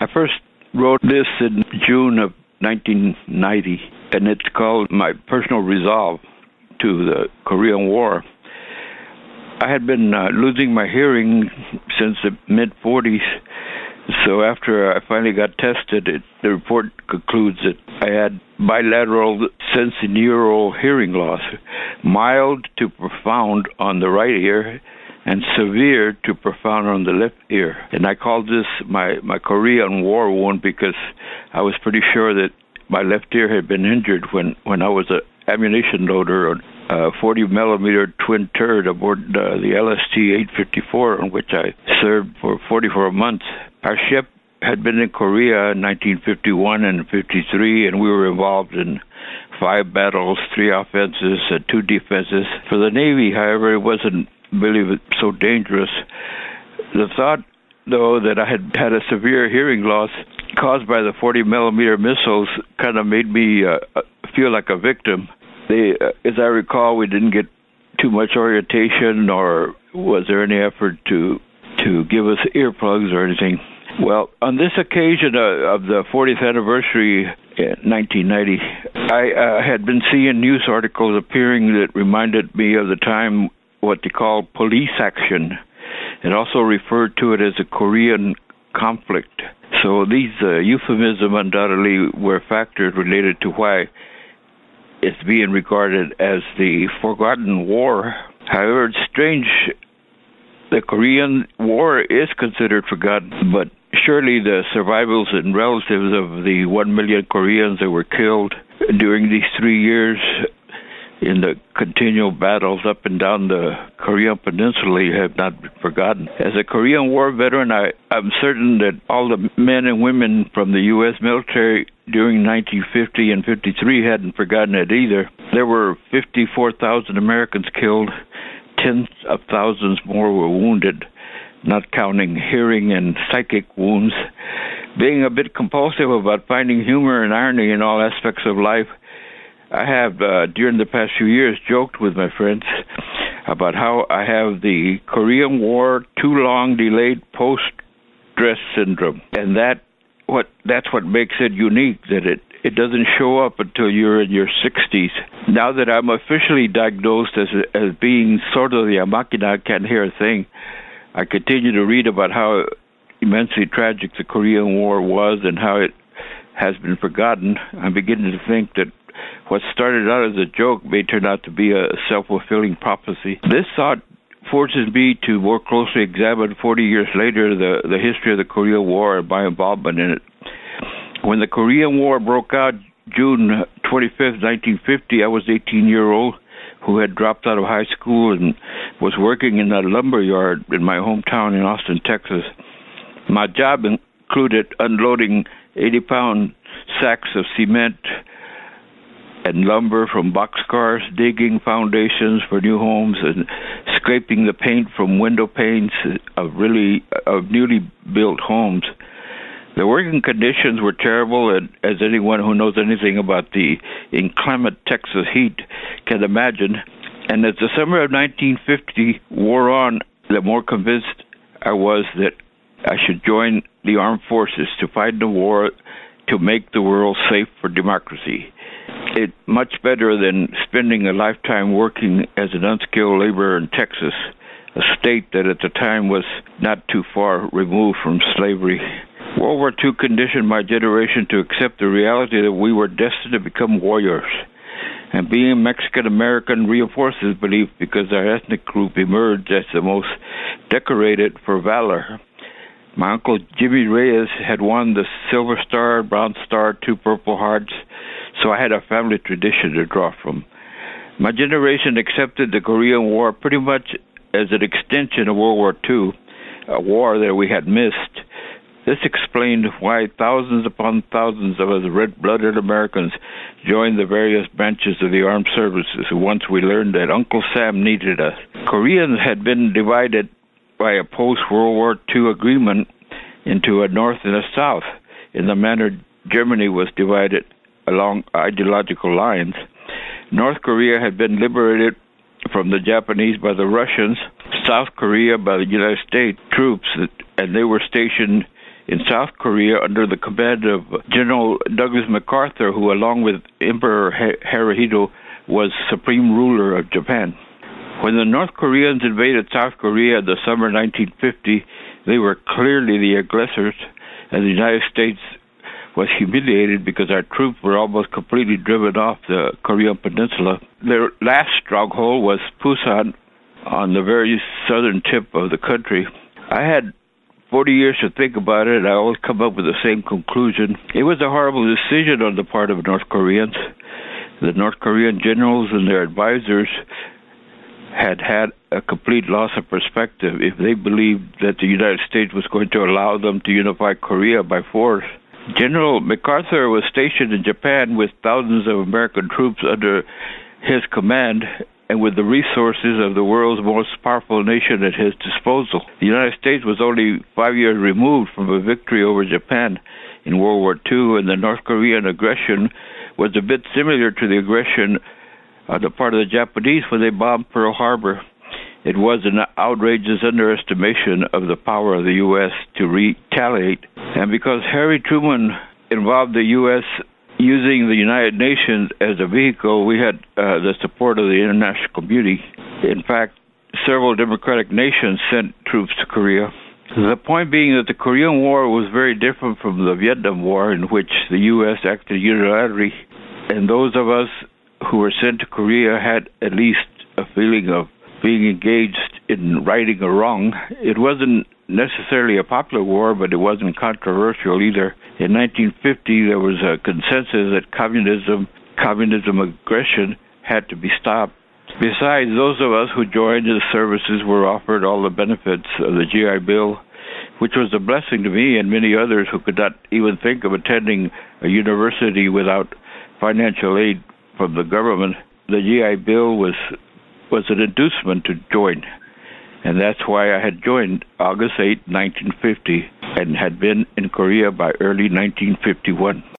I first wrote this in June of 1990, and it's called My Personal Resolve to the Korean War. I had been uh, losing my hearing since the mid 40s. So after I finally got tested, it, the report concludes that I had bilateral sensorineural hearing loss, mild to profound on the right ear and severe to profound on the left ear. And I called this my, my Korean War wound because I was pretty sure that my left ear had been injured when, when I was an ammunition loader on a 40 millimeter twin turret aboard uh, the LST 854, on which I served for 44 months. Our ship had been in Korea in 1951 and 53, and we were involved in five battles, three offenses, and two defenses. For the Navy, however, it wasn't believe it so dangerous. The thought, though, that I had had a severe hearing loss caused by the 40 millimeter missiles kind of made me uh, uh, feel like a victim. They, uh, as I recall, we didn't get too much orientation, or was there any effort to to give us earplugs or anything? Well, on this occasion uh, of the 40th anniversary in 1990, I uh, had been seeing news articles appearing that reminded me of the time what they call police action. It also referred to it as a Korean conflict. So these uh, euphemisms undoubtedly were factors related to why it's being regarded as the forgotten war. However, it's strange. The Korean War is considered forgotten, but surely the survivors and relatives of the one million Koreans that were killed during these three years in the continual battles up and down the Korean Peninsula have not been forgotten. As a Korean War veteran, I, I'm certain that all the men and women from the U.S. military during 1950 and 53 hadn't forgotten it either. There were 54,000 Americans killed, tens of thousands more were wounded, not counting hearing and psychic wounds. Being a bit compulsive about finding humor and irony in all aspects of life, I have, uh, during the past few years, joked with my friends about how I have the Korean War too long delayed post stress syndrome, and that what that's what makes it unique that it it doesn't show up until you're in your 60s. Now that I'm officially diagnosed as as being sort of the amakina can't hear a thing, I continue to read about how immensely tragic the Korean War was and how it has been forgotten. I'm beginning to think that what started out as a joke may turn out to be a self fulfilling prophecy. This thought forces me to more closely examine 40 years later the, the history of the Korean War and my involvement in it. When the Korean War broke out June 25th, 1950, I was 18 year old who had dropped out of high school and was working in a lumber yard in my hometown in Austin, Texas. My job included unloading 80 pound sacks of cement and lumber from boxcars, digging foundations for new homes, and scraping the paint from window panes of really of newly built homes. The working conditions were terrible, and as anyone who knows anything about the inclement Texas heat can imagine. And as the summer of 1950 wore on, the more convinced I was that I should join the armed forces to fight the war to make the world safe for democracy it much better than spending a lifetime working as an unskilled laborer in Texas, a state that at the time was not too far removed from slavery. World War II conditioned my generation to accept the reality that we were destined to become warriors. And being Mexican American reinforces belief because our ethnic group emerged as the most decorated for valor. My uncle Jimmy Reyes had won the Silver Star, Bronze Star, two Purple Hearts, so I had a family tradition to draw from. My generation accepted the Korean War pretty much as an extension of World War II, a war that we had missed. This explained why thousands upon thousands of us red blooded Americans joined the various branches of the armed services once we learned that Uncle Sam needed us. Koreans had been divided by a post World War II agreement into a North and a South, in the manner Germany was divided along ideological lines. North Korea had been liberated from the Japanese by the Russians, South Korea by the United States troops, and they were stationed in South Korea under the command of General Douglas MacArthur, who, along with Emperor Hirohito, was supreme ruler of Japan. When the North Koreans invaded South Korea in the summer 1950, they were clearly the aggressors, and the United States was humiliated because our troops were almost completely driven off the Korean Peninsula. Their last stronghold was Pusan on the very southern tip of the country. I had 40 years to think about it, and I always come up with the same conclusion. It was a horrible decision on the part of North Koreans. The North Korean generals and their advisors had had a complete loss of perspective if they believed that the United States was going to allow them to unify Korea by force. General MacArthur was stationed in Japan with thousands of American troops under his command and with the resources of the world's most powerful nation at his disposal. The United States was only five years removed from a victory over Japan in World War II, and the North Korean aggression was a bit similar to the aggression on the part of the Japanese when they bombed Pearl Harbor. It was an outrageous underestimation of the power of the U.S. to retaliate. And because Harry Truman involved the U.S. using the United Nations as a vehicle, we had uh, the support of the international community. In fact, several democratic nations sent troops to Korea. The point being that the Korean War was very different from the Vietnam War, in which the U.S. acted unilaterally, and those of us who were sent to Korea had at least a feeling of being engaged in righting a wrong. It wasn't necessarily a popular war, but it wasn't controversial either. In 1950, there was a consensus that communism, communism aggression, had to be stopped. Besides, those of us who joined the services were offered all the benefits of the GI Bill, which was a blessing to me and many others who could not even think of attending a university without financial aid from the government. The GI Bill was was an inducement to join. And that's why I had joined August 8, 1950, and had been in Korea by early 1951.